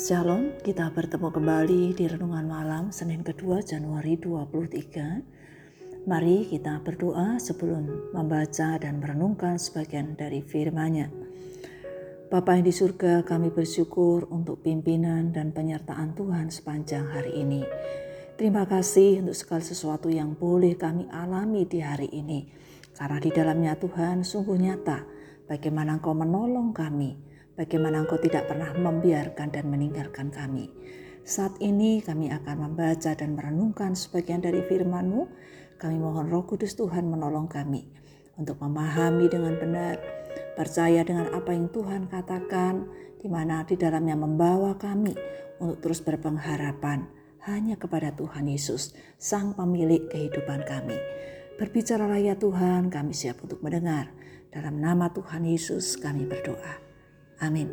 Shalom, kita bertemu kembali di Renungan Malam Senin kedua Januari 23. Mari kita berdoa sebelum membaca dan merenungkan sebagian dari firman-Nya. Bapa yang di surga, kami bersyukur untuk pimpinan dan penyertaan Tuhan sepanjang hari ini. Terima kasih untuk segala sesuatu yang boleh kami alami di hari ini. Karena di dalamnya Tuhan sungguh nyata bagaimana Engkau menolong kami, bagaimana Engkau tidak pernah membiarkan dan meninggalkan kami. Saat ini kami akan membaca dan merenungkan sebagian dari firman-Mu. Kami mohon roh kudus Tuhan menolong kami untuk memahami dengan benar, percaya dengan apa yang Tuhan katakan, di mana di dalamnya membawa kami untuk terus berpengharapan hanya kepada Tuhan Yesus, Sang Pemilik kehidupan kami. Berbicaralah ya Tuhan, kami siap untuk mendengar. Dalam nama Tuhan Yesus kami berdoa. Amin.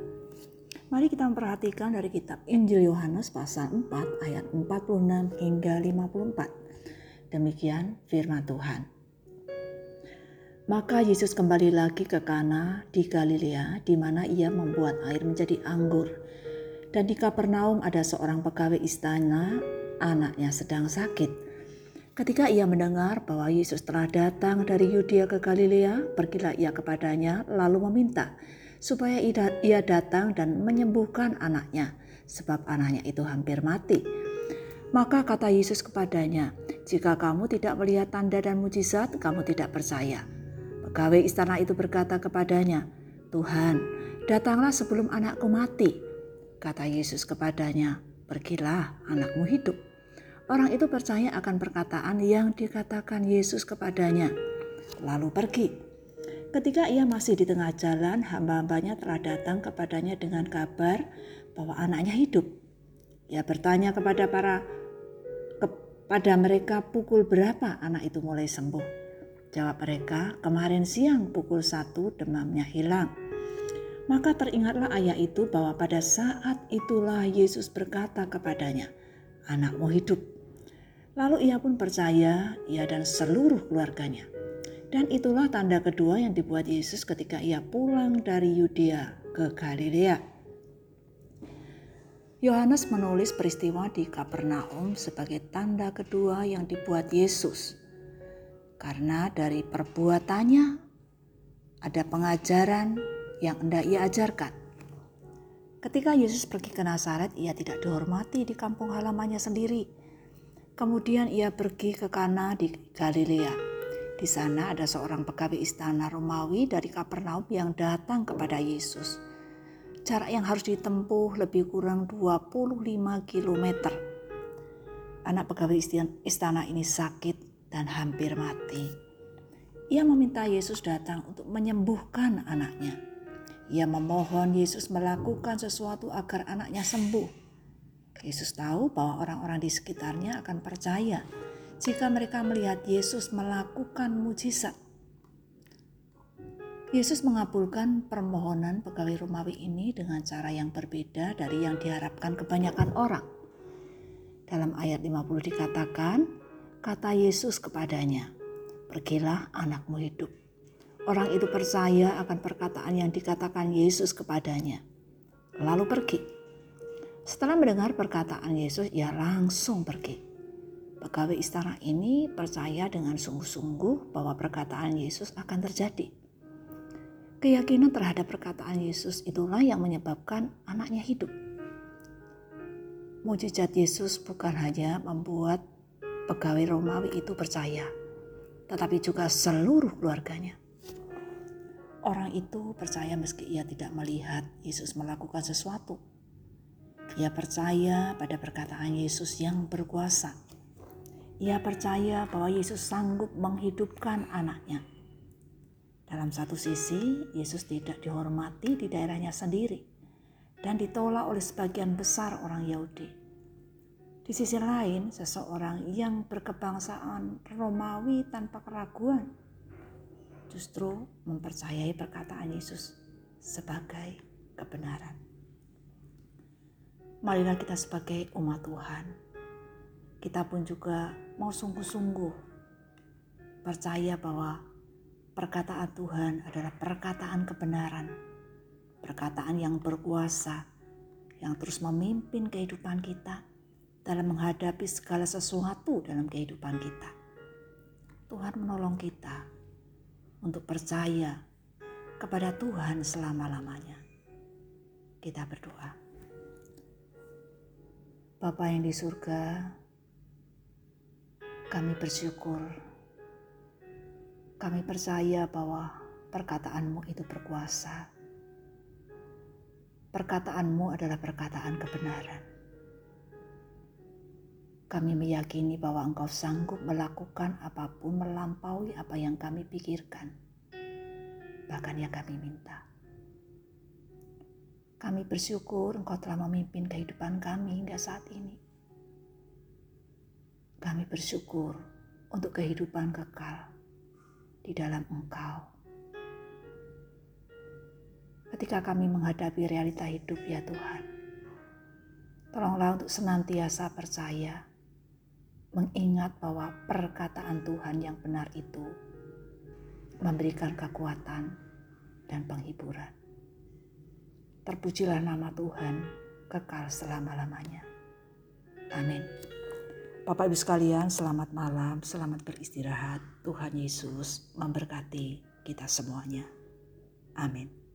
Mari kita memperhatikan dari kitab Injil Yohanes pasal 4 ayat 46 hingga 54. Demikian firman Tuhan. Maka Yesus kembali lagi ke Kana di Galilea di mana ia membuat air menjadi anggur. Dan di Kapernaum ada seorang pegawai istana, anaknya sedang sakit. Ketika ia mendengar bahwa Yesus telah datang dari Yudea ke Galilea, pergilah ia kepadanya lalu meminta supaya ia datang dan menyembuhkan anaknya, sebab anaknya itu hampir mati. Maka kata Yesus kepadanya, "Jika kamu tidak melihat tanda dan mujizat, kamu tidak percaya." Pegawai istana itu berkata kepadanya, "Tuhan, datanglah sebelum anakku mati." Kata Yesus kepadanya, "Pergilah, anakmu hidup." Orang itu percaya akan perkataan yang dikatakan Yesus kepadanya, lalu pergi. Ketika ia masih di tengah jalan, hamba-hambanya telah datang kepadanya dengan kabar bahwa anaknya hidup. Ia bertanya kepada para kepada mereka pukul berapa anak itu mulai sembuh. Jawab mereka, kemarin siang pukul satu demamnya hilang. Maka teringatlah ayah itu bahwa pada saat itulah Yesus berkata kepadanya, anakmu hidup. Lalu ia pun percaya, ia dan seluruh keluarganya. Dan itulah tanda kedua yang dibuat Yesus ketika ia pulang dari Yudea ke Galilea. Yohanes menulis peristiwa di Kapernaum sebagai tanda kedua yang dibuat Yesus. Karena dari perbuatannya ada pengajaran yang hendak ia ajarkan. Ketika Yesus pergi ke Nazaret, ia tidak dihormati di kampung halamannya sendiri. Kemudian ia pergi ke Kana di Galilea di sana ada seorang pegawai istana Romawi dari Kapernaum yang datang kepada Yesus. Jarak yang harus ditempuh lebih kurang 25 km. Anak pegawai istana ini sakit dan hampir mati. Ia meminta Yesus datang untuk menyembuhkan anaknya. Ia memohon Yesus melakukan sesuatu agar anaknya sembuh. Yesus tahu bahwa orang-orang di sekitarnya akan percaya jika mereka melihat Yesus melakukan mujizat. Yesus mengabulkan permohonan pegawai Romawi ini dengan cara yang berbeda dari yang diharapkan kebanyakan orang. Dalam ayat 50 dikatakan, kata Yesus kepadanya, "Pergilah anakmu hidup." Orang itu percaya akan perkataan yang dikatakan Yesus kepadanya, lalu pergi. Setelah mendengar perkataan Yesus, ia langsung pergi. Pegawai istana ini percaya dengan sungguh-sungguh bahwa perkataan Yesus akan terjadi. Keyakinan terhadap perkataan Yesus itulah yang menyebabkan anaknya hidup. Mujizat Yesus bukan hanya membuat pegawai Romawi itu percaya, tetapi juga seluruh keluarganya. Orang itu percaya meski ia tidak melihat Yesus melakukan sesuatu. Ia percaya pada perkataan Yesus yang berkuasa ia percaya bahwa Yesus sanggup menghidupkan anaknya. Dalam satu sisi, Yesus tidak dihormati di daerahnya sendiri dan ditolak oleh sebagian besar orang Yahudi. Di sisi lain, seseorang yang berkebangsaan Romawi tanpa keraguan justru mempercayai perkataan Yesus sebagai kebenaran. Marilah kita sebagai umat Tuhan kita pun juga mau sungguh-sungguh percaya bahwa perkataan Tuhan adalah perkataan kebenaran, perkataan yang berkuasa, yang terus memimpin kehidupan kita dalam menghadapi segala sesuatu dalam kehidupan kita. Tuhan menolong kita untuk percaya kepada Tuhan selama-lamanya. Kita berdoa. Bapa yang di surga, kami bersyukur. Kami percaya bahwa perkataanmu itu berkuasa. Perkataanmu adalah perkataan kebenaran. Kami meyakini bahwa Engkau sanggup melakukan apa pun melampaui apa yang kami pikirkan, bahkan yang kami minta. Kami bersyukur Engkau telah memimpin kehidupan kami hingga saat ini. Kami bersyukur untuk kehidupan kekal di dalam Engkau ketika kami menghadapi realita hidup ya Tuhan. Tolonglah untuk senantiasa percaya, mengingat bahwa perkataan Tuhan yang benar itu memberikan kekuatan dan penghiburan. Terpujilah nama Tuhan kekal selama-lamanya. Amin. Bapak Ibu sekalian, selamat malam, selamat beristirahat. Tuhan Yesus memberkati kita semuanya. Amin.